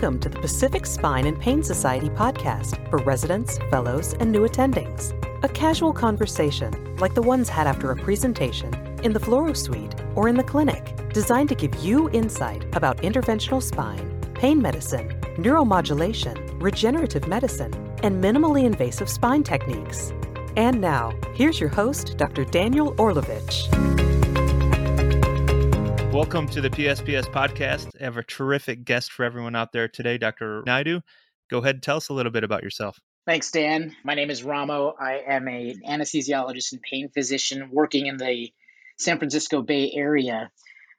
Welcome to the Pacific Spine and Pain Society podcast for residents, fellows, and new attendings. A casual conversation like the ones had after a presentation in the Fluoro Suite or in the clinic, designed to give you insight about interventional spine, pain medicine, neuromodulation, regenerative medicine, and minimally invasive spine techniques. And now, here's your host, Dr. Daniel Orlovich. Welcome to the PSPS podcast. I have a terrific guest for everyone out there today, Dr. Naidu. Go ahead and tell us a little bit about yourself. Thanks, Dan. My name is Ramo. I am an anesthesiologist and pain physician working in the San Francisco Bay Area.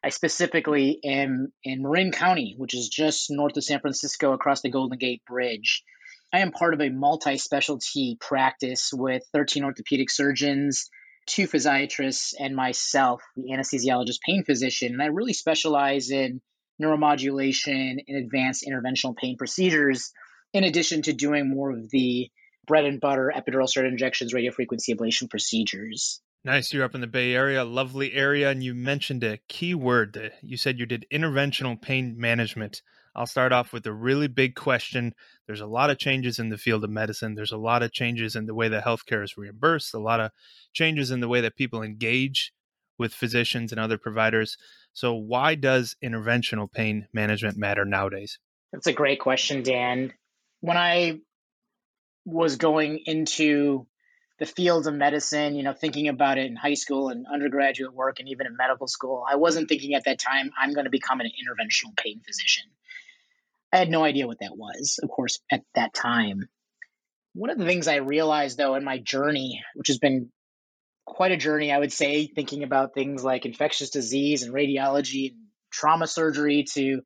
I specifically am in Marin County, which is just north of San Francisco across the Golden Gate Bridge. I am part of a multi specialty practice with 13 orthopedic surgeons two physiatrists and myself, the anesthesiologist pain physician, and I really specialize in neuromodulation and advanced interventional pain procedures, in addition to doing more of the bread and butter epidural steroid injections, radiofrequency ablation procedures. Nice. You're up in the Bay Area, lovely area, and you mentioned a key word. You said you did interventional pain management. I'll start off with a really big question. There's a lot of changes in the field of medicine. There's a lot of changes in the way that healthcare is reimbursed, a lot of changes in the way that people engage with physicians and other providers. So, why does interventional pain management matter nowadays? That's a great question, Dan. When I was going into the fields of medicine, you know, thinking about it in high school and undergraduate work and even in medical school, I wasn't thinking at that time I'm going to become an interventional pain physician. I had no idea what that was, of course, at that time. One of the things I realized, though, in my journey, which has been quite a journey, I would say, thinking about things like infectious disease and radiology and trauma surgery to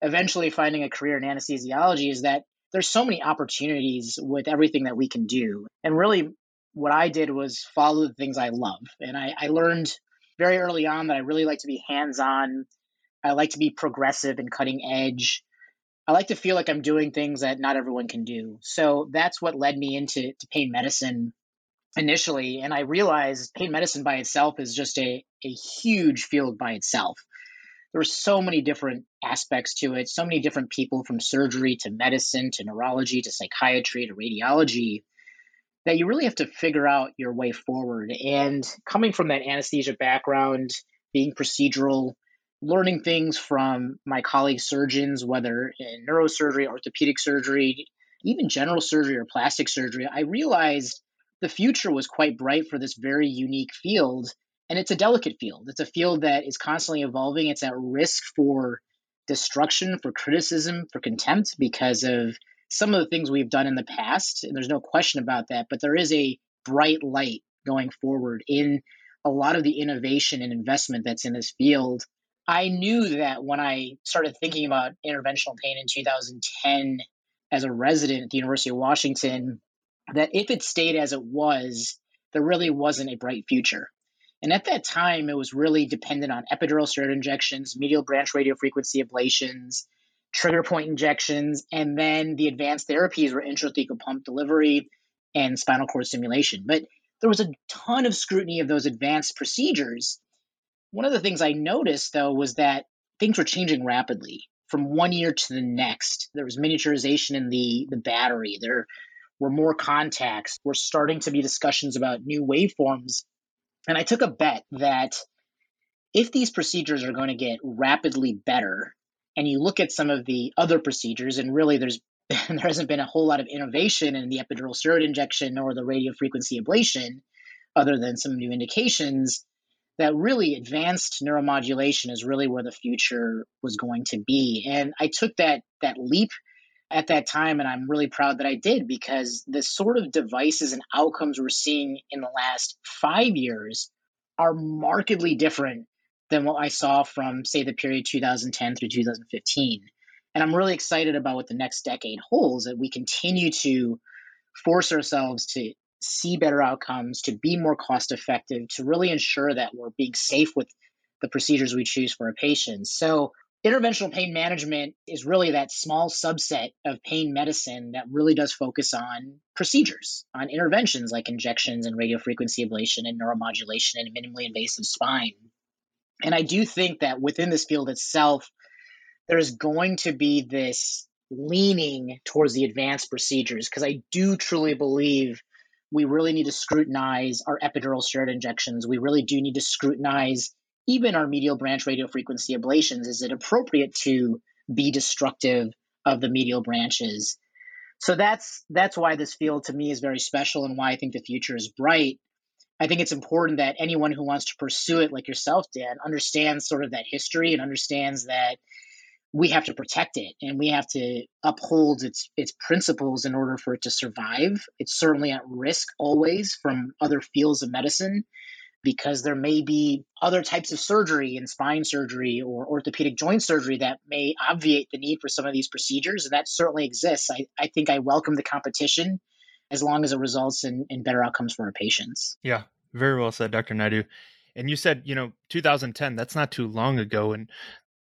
eventually finding a career in anesthesiology, is that there's so many opportunities with everything that we can do. And really, what I did was follow the things I love. And I, I learned very early on that I really like to be hands on. I like to be progressive and cutting edge. I like to feel like I'm doing things that not everyone can do. So that's what led me into to pain medicine initially. And I realized pain medicine by itself is just a, a huge field by itself. There are so many different aspects to it, so many different people from surgery to medicine to neurology to psychiatry to radiology that you really have to figure out your way forward. And coming from that anesthesia background, being procedural, learning things from my colleague surgeons, whether in neurosurgery, orthopedic surgery, even general surgery or plastic surgery, I realized the future was quite bright for this very unique field. And it's a delicate field. It's a field that is constantly evolving. It's at risk for destruction, for criticism, for contempt because of some of the things we've done in the past. And there's no question about that. But there is a bright light going forward in a lot of the innovation and investment that's in this field I knew that when I started thinking about interventional pain in 2010 as a resident at the University of Washington, that if it stayed as it was, there really wasn't a bright future. And at that time, it was really dependent on epidural steroid injections, medial branch radiofrequency ablations, trigger point injections, and then the advanced therapies were intrathecal pump delivery and spinal cord stimulation. But there was a ton of scrutiny of those advanced procedures one of the things I noticed though was that things were changing rapidly from one year to the next. There was miniaturization in the, the battery. There were more contacts. We're starting to be discussions about new waveforms. And I took a bet that if these procedures are going to get rapidly better, and you look at some of the other procedures, and really there's there hasn't been a whole lot of innovation in the epidural steroid injection or the radiofrequency ablation, other than some new indications that really advanced neuromodulation is really where the future was going to be. And I took that that leap at that time and I'm really proud that I did because the sort of devices and outcomes we're seeing in the last 5 years are markedly different than what I saw from say the period 2010 through 2015. And I'm really excited about what the next decade holds that we continue to force ourselves to see better outcomes, to be more cost effective, to really ensure that we're being safe with the procedures we choose for our patients. So, interventional pain management is really that small subset of pain medicine that really does focus on procedures, on interventions like injections and radiofrequency ablation and neuromodulation and minimally invasive spine. And I do think that within this field itself, there's going to be this leaning towards the advanced procedures because I do truly believe we really need to scrutinize our epidural steroid injections. We really do need to scrutinize even our medial branch radiofrequency ablations. Is it appropriate to be destructive of the medial branches? So that's that's why this field to me is very special and why I think the future is bright. I think it's important that anyone who wants to pursue it, like yourself, Dan, understands sort of that history and understands that we have to protect it and we have to uphold its its principles in order for it to survive. It's certainly at risk always from other fields of medicine because there may be other types of surgery and spine surgery or orthopedic joint surgery that may obviate the need for some of these procedures and that certainly exists. I, I think I welcome the competition as long as it results in, in better outcomes for our patients. Yeah, very well said, Dr. Naidu. And you said, you know, 2010, that's not too long ago. And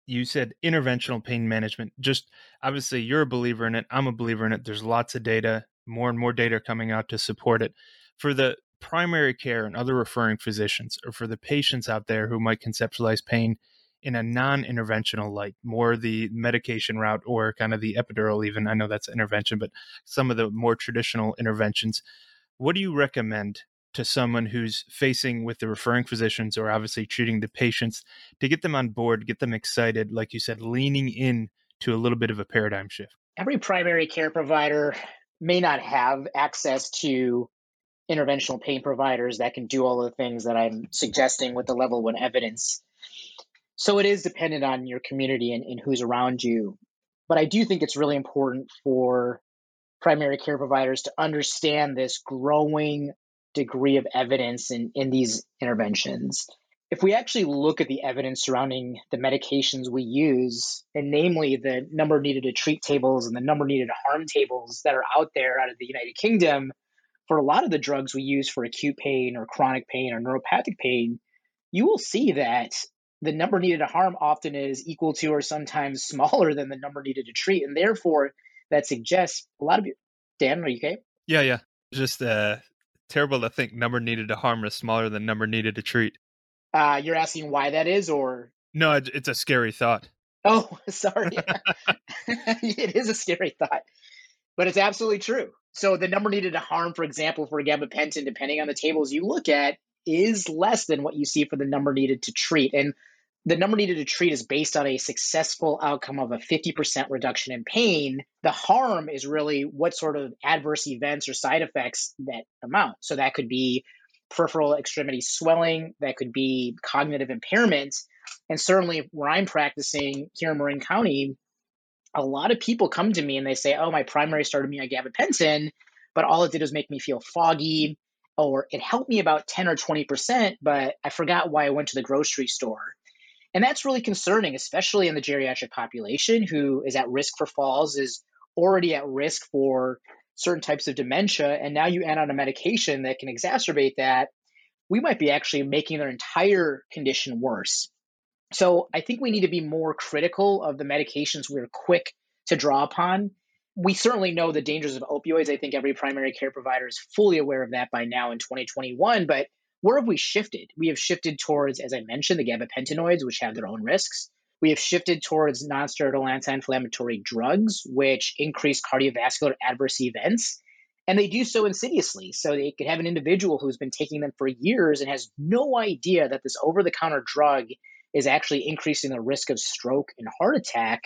you said interventional pain management. Just obviously, you're a believer in it. I'm a believer in it. There's lots of data, more and more data coming out to support it. For the primary care and other referring physicians, or for the patients out there who might conceptualize pain in a non interventional light, more the medication route or kind of the epidural, even. I know that's intervention, but some of the more traditional interventions. What do you recommend to someone who's facing with the referring physicians or obviously treating the patients to get them on board, get them excited, like you said, leaning in to a little bit of a paradigm shift? Every primary care provider may not have access to interventional pain providers that can do all the things that I'm suggesting with the level one evidence. So it is dependent on your community and, and who's around you. But I do think it's really important for primary care providers to understand this growing degree of evidence in, in these interventions. If we actually look at the evidence surrounding the medications we use, and namely the number needed to treat tables and the number needed to harm tables that are out there out of the United Kingdom, for a lot of the drugs we use for acute pain or chronic pain or neuropathic pain, you will see that the number needed to harm often is equal to or sometimes smaller than the number needed to treat. And therefore, that suggests a lot of you. Dan, are you okay? Yeah, yeah. Just uh, terrible to think number needed to harm is smaller than number needed to treat. Uh, you're asking why that is, or no? It's a scary thought. Oh, sorry. it is a scary thought, but it's absolutely true. So the number needed to harm, for example, for gabapentin, depending on the tables you look at, is less than what you see for the number needed to treat. And the number needed to treat is based on a successful outcome of a 50% reduction in pain. The harm is really what sort of adverse events or side effects that amount. So that could be peripheral extremity swelling, that could be cognitive impairment. And certainly where I'm practicing here in Marin County, a lot of people come to me and they say, Oh, my primary started me on gabapentin, but all it did was make me feel foggy, or it helped me about 10 or 20%, but I forgot why I went to the grocery store. And that's really concerning, especially in the geriatric population who is at risk for falls, is already at risk for certain types of dementia. And now you add on a medication that can exacerbate that. We might be actually making their entire condition worse. So I think we need to be more critical of the medications we're quick to draw upon. We certainly know the dangers of opioids. I think every primary care provider is fully aware of that by now in 2021. But where have we shifted? We have shifted towards, as I mentioned, the gabapentinoids, which have their own risks. We have shifted towards nonsteroidal anti-inflammatory drugs, which increase cardiovascular adverse events. And they do so insidiously. So they could have an individual who's been taking them for years and has no idea that this over the counter drug is actually increasing the risk of stroke and heart attack.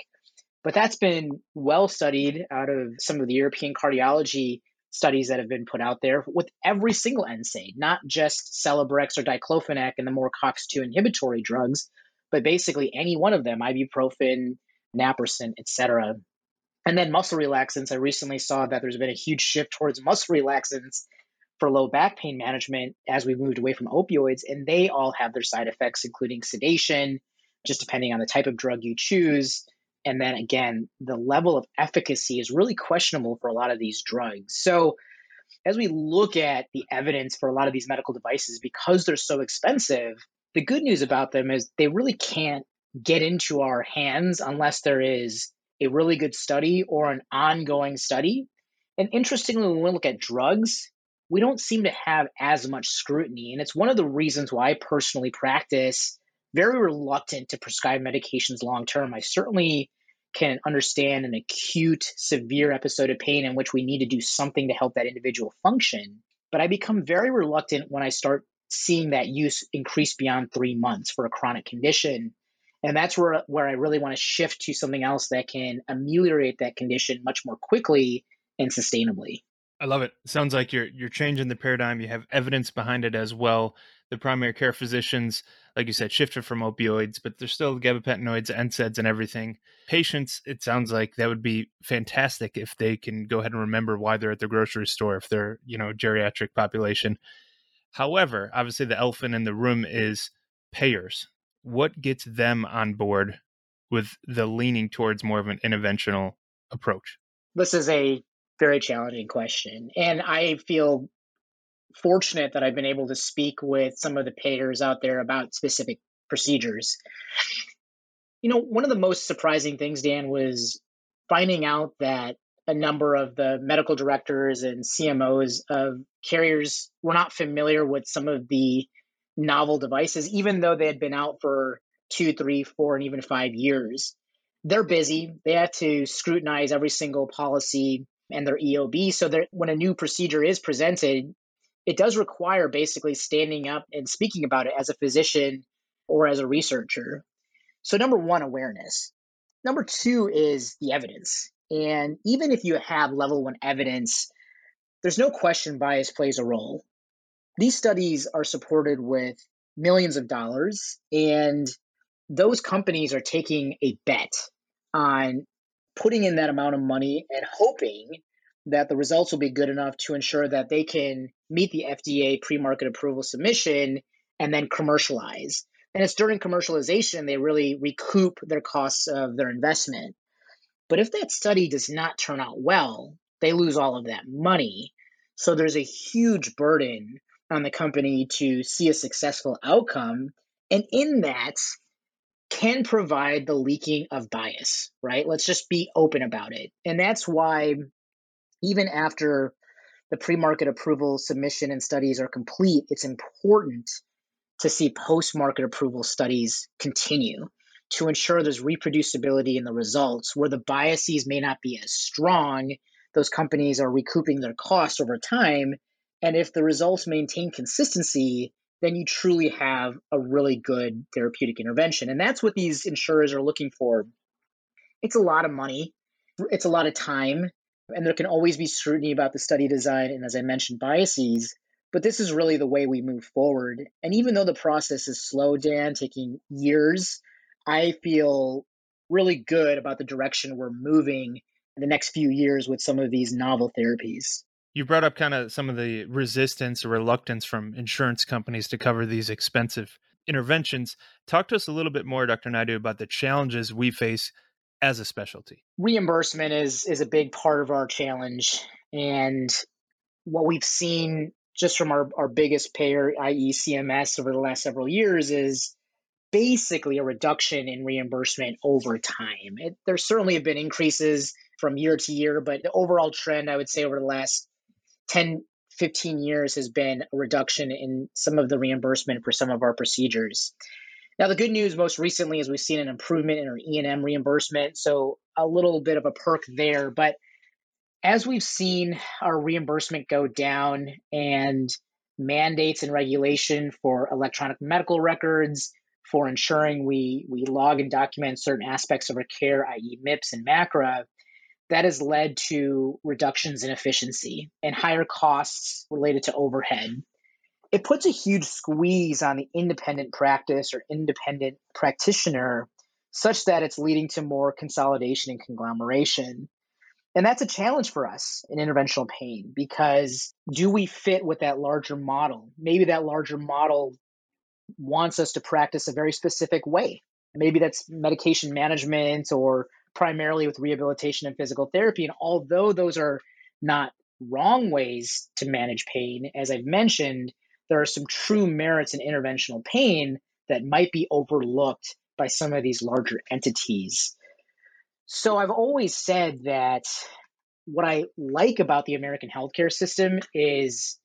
But that's been well studied out of some of the European cardiology studies that have been put out there with every single NSAID, not just Celebrex or diclofenac and the more COX2 inhibitory drugs, but basically any one of them, ibuprofen, naproxen, etc. And then muscle relaxants. I recently saw that there's been a huge shift towards muscle relaxants for low back pain management as we've moved away from opioids, and they all have their side effects, including sedation, just depending on the type of drug you choose, and then again, the level of efficacy is really questionable for a lot of these drugs. So, as we look at the evidence for a lot of these medical devices, because they're so expensive, the good news about them is they really can't get into our hands unless there is a really good study or an ongoing study. And interestingly, when we look at drugs, we don't seem to have as much scrutiny. And it's one of the reasons why I personally practice very reluctant to prescribe medications long term. I certainly can understand an acute, severe episode of pain in which we need to do something to help that individual function. But I become very reluctant when I start seeing that use increase beyond three months for a chronic condition. And that's where, where I really want to shift to something else that can ameliorate that condition much more quickly and sustainably. I love it. Sounds like you're you're changing the paradigm. You have evidence behind it as well. The primary care physicians, like you said, shifted from opioids, but there's still gabapentinoids, NSAIDs, and everything. Patients, it sounds like that would be fantastic if they can go ahead and remember why they're at the grocery store if they're you know geriatric population. However, obviously the elephant in the room is payers. What gets them on board with the leaning towards more of an interventional approach? This is a very challenging question. And I feel fortunate that I've been able to speak with some of the payers out there about specific procedures. You know, one of the most surprising things, Dan, was finding out that a number of the medical directors and CMOs of carriers were not familiar with some of the novel devices, even though they had been out for two, three, four, and even five years. They're busy. They have to scrutinize every single policy and their EOB. So that when a new procedure is presented, it does require basically standing up and speaking about it as a physician or as a researcher. So, number one, awareness. Number two is the evidence. And even if you have level one evidence, there's no question bias plays a role. These studies are supported with millions of dollars, and those companies are taking a bet on putting in that amount of money and hoping that the results will be good enough to ensure that they can meet the FDA pre market approval submission and then commercialize. And it's during commercialization they really recoup their costs of their investment. But if that study does not turn out well, they lose all of that money. So there's a huge burden on the company to see a successful outcome. And in that, can provide the leaking of bias, right? Let's just be open about it. And that's why, even after the pre market approval submission and studies are complete, it's important to see post market approval studies continue to ensure there's reproducibility in the results where the biases may not be as strong. Those companies are recouping their costs over time. And if the results maintain consistency, then you truly have a really good therapeutic intervention. And that's what these insurers are looking for. It's a lot of money, it's a lot of time, and there can always be scrutiny about the study design and, as I mentioned, biases. But this is really the way we move forward. And even though the process is slow, Dan, taking years, I feel really good about the direction we're moving in the next few years with some of these novel therapies you brought up kind of some of the resistance or reluctance from insurance companies to cover these expensive interventions. Talk to us a little bit more, Dr. Naidu, about the challenges we face as a specialty. Reimbursement is is a big part of our challenge. And what we've seen just from our, our biggest payer, i.e. CMS, over the last several years is basically a reduction in reimbursement over time. It, there certainly have been increases from year to year, but the overall trend, I would say, over the last 10, 15 years has been a reduction in some of the reimbursement for some of our procedures. Now, the good news most recently is we've seen an improvement in our E&M reimbursement, so a little bit of a perk there. But as we've seen our reimbursement go down and mandates and regulation for electronic medical records, for ensuring we, we log and document certain aspects of our care, i.e., MIPS and MACRA, that has led to reductions in efficiency and higher costs related to overhead. It puts a huge squeeze on the independent practice or independent practitioner, such that it's leading to more consolidation and conglomeration. And that's a challenge for us in interventional pain because do we fit with that larger model? Maybe that larger model wants us to practice a very specific way. Maybe that's medication management or primarily with rehabilitation and physical therapy. And although those are not wrong ways to manage pain, as I've mentioned, there are some true merits in interventional pain that might be overlooked by some of these larger entities. So I've always said that what I like about the American healthcare system is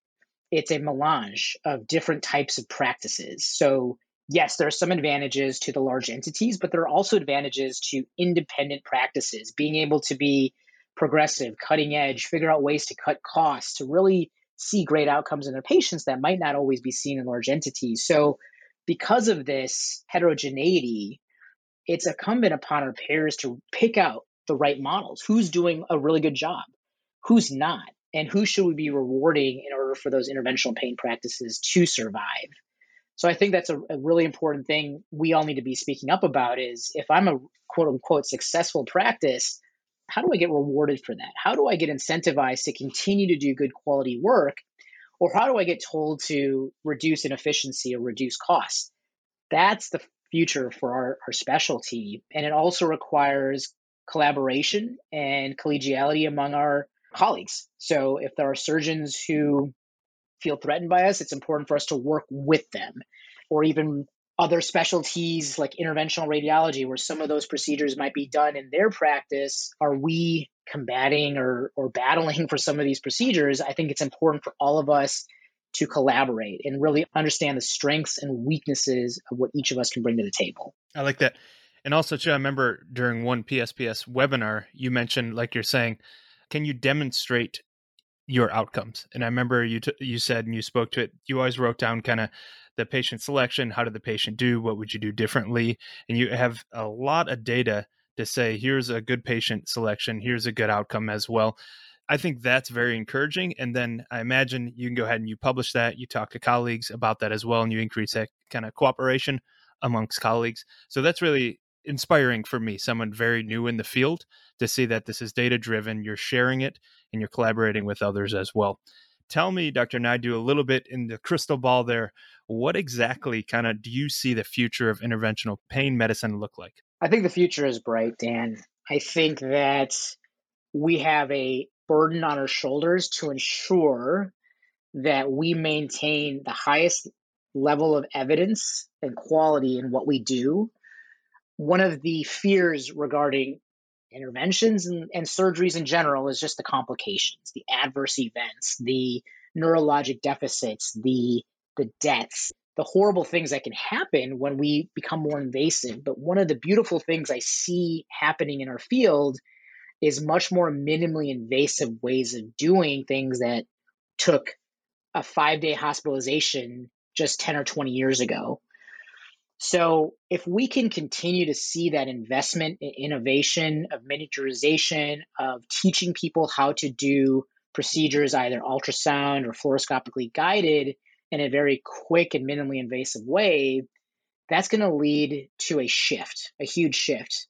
it's a melange of different types of practices. So yes, there are some advantages to the large entities, but there are also advantages to independent practices, being able to be progressive, cutting edge, figure out ways to cut costs, to really see great outcomes in their patients that might not always be seen in large entities. So, because of this heterogeneity, it's incumbent upon our payers to pick out the right models. Who's doing a really good job? Who's not? And who should we be rewarding in order for those interventional pain practices to survive? So I think that's a, a, really important thing we all need to be speaking up about is if I'm a quote unquote successful practice, how do I get rewarded for that? How do I get incentivized to continue to do good quality work? Or how do I get told to reduce inefficiency or reduce costs? That's the future for our, our specialty. And it also requires collaboration and collegiality among our colleagues. So if there are surgeons who feel threatened by us, it's important for us to work with them. Or even other specialties like interventional radiology, where some of those procedures might be done in their practice. Are we combating or, or battling for some of these procedures? I think it's important for all of us to collaborate and really understand the strengths and weaknesses of what each of us can bring to the table. I like that. And also, too, I remember during one PSPS webinar, you mentioned, like you're saying, can you demonstrate your outcomes? And I remember you t- you said and you spoke to it. You always wrote down kind of the patient selection. How did the patient do? What would you do differently? And you have a lot of data to say here's a good patient selection. Here's a good outcome as well. I think that's very encouraging. And then I imagine you can go ahead and you publish that. You talk to colleagues about that as well, and you increase that kind of cooperation amongst colleagues. So that's really inspiring for me, someone very new in the field, to see that this is data driven, you're sharing it, and you're collaborating with others as well. Tell me, Dr. Naidu, a little bit in the crystal ball there, what exactly kind of do you see the future of interventional pain medicine look like? I think the future is bright, Dan. I think that we have a burden on our shoulders to ensure that we maintain the highest level of evidence and quality in what we do one of the fears regarding interventions and, and, surgeries in general is just the complications, the adverse events, the neurologic deficits, the the deaths, the horrible things that can happen when we become more invasive. But one of the beautiful things I see happening in our field is much more minimally invasive ways of doing things that took a five day hospitalization just 10 or 20 years ago. So, if we can continue to see that investment in innovation, of miniaturization, of teaching people how to do procedures, either ultrasound or fluoroscopically guided, in a very quick and minimally invasive way, that's going to lead to a shift, a huge shift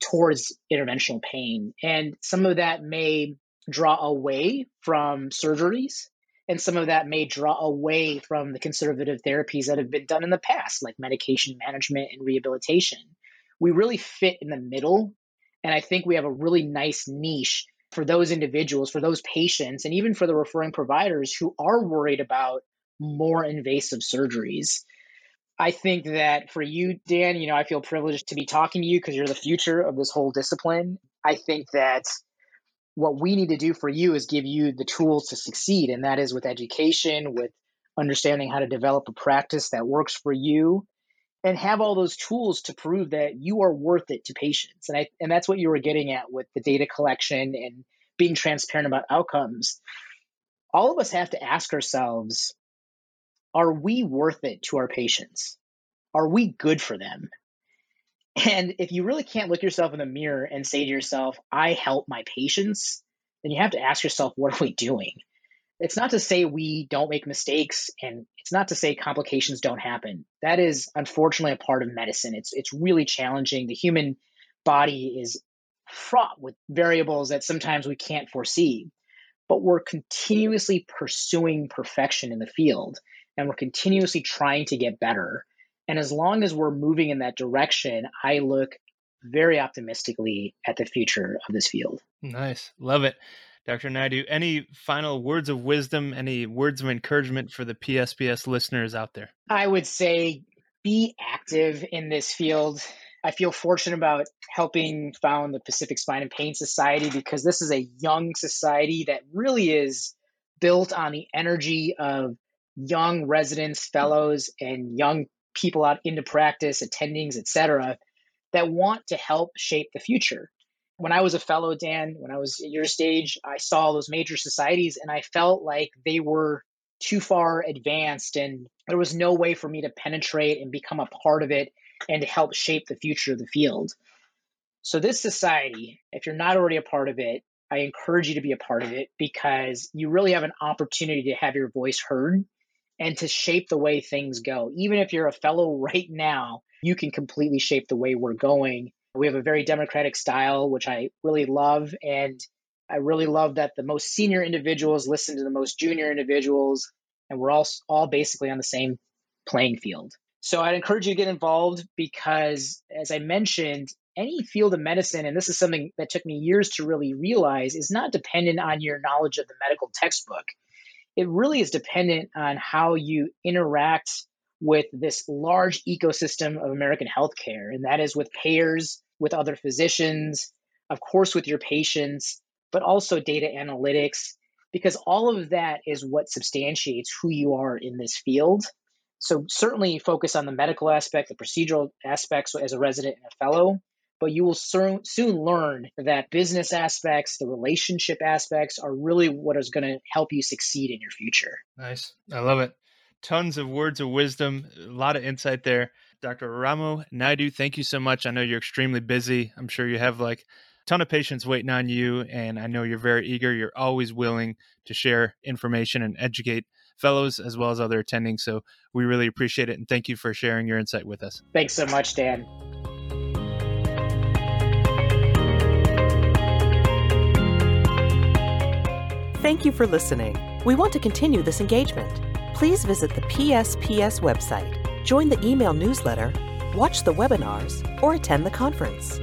towards interventional pain. And some of that may draw away from surgeries and some of that may draw away from the conservative therapies that have been done in the past, like medication management and rehabilitation. We really fit in the middle. And I think we have a really nice niche for those individuals, for those patients, and even for the referring providers who are worried about more invasive surgeries. I think that for you, Dan, you know, I feel privileged to be talking to you because you're the future of this whole discipline. I think that what we need to do for you is give you the tools to succeed and that is with education with understanding how to develop a practice that works for you and have all those tools to prove that you are worth it to patients. And I, and that's what you were getting at with the data collection and being transparent about outcomes. All of us have to ask ourselves are we worth it to our patients? Are we good for them and if you really can't look yourself in the mirror and say to yourself, I help my patients, then you have to ask yourself, what are we doing? It's not to say we don't make mistakes and it's not to say complications don't happen. That is unfortunately a part of medicine. It's it's really challenging. The human body is fraught with variables that sometimes we can't foresee. But we're continuously pursuing perfection in the field and we're continuously trying to get better. And as long as we're moving in that direction, I look very optimistically at the future of this field. Nice. Love it. Dr. Naidu, any final words of wisdom, any words of encouragement for the PSPS listeners out there? I would say be active in this field. I feel fortunate about helping found the Pacific Spine and Pain Society because this is a young society that really is built on the energy of young residents, fellows, and young people out into practice, attendings, et cetera, that want to help shape the future. When I was a fellow, Dan, when I was at your stage, I saw those major societies and I felt like they were too far advanced and there was no way for me to penetrate and become a part of it and to help shape the future of the field. So, this society, if you're not already a part of it, I encourage you to be a part of it because you really have an opportunity to have your voice heard and to shape the way things go. Even if you're a fellow right now, you can completely shape the way we're going. We have a very democratic style, which I really love. And I really love that the most senior individuals listen to the most junior individuals, and we're all, all basically on the same playing field. So I'd encourage you to get involved because, as I mentioned, any field of medicine, and this is something that took me years to really realize, is not dependent on your knowledge of the medical textbook. It really is dependent on how you interact with this large ecosystem of American healthcare, and that is with payers, with other physicians, of course, with your patients, but also data analytics, because all of that is what substantiates who you are in this field. So certainly focus on the medical aspect, the procedural aspects as a resident and a fellow, but you will soon, soon learn that business aspects, the relationship aspects are really what is going to help you succeed in your future. Nice. I love it. Tons of words of wisdom, a lot of insight there. Dr. Ramo Naidu, thank you so much. I know you're extremely busy. I'm sure you have like a ton of patients waiting on you, and I know you're very eager. You're always willing to share information and educate fellows as well as other attendings. So we really appreciate it and thank you for sharing your insight with us. Thanks so much, Dan. Thank you for listening. We want to continue this engagement. Please visit the PSPS website, join the email newsletter, watch the webinars, or attend the conference.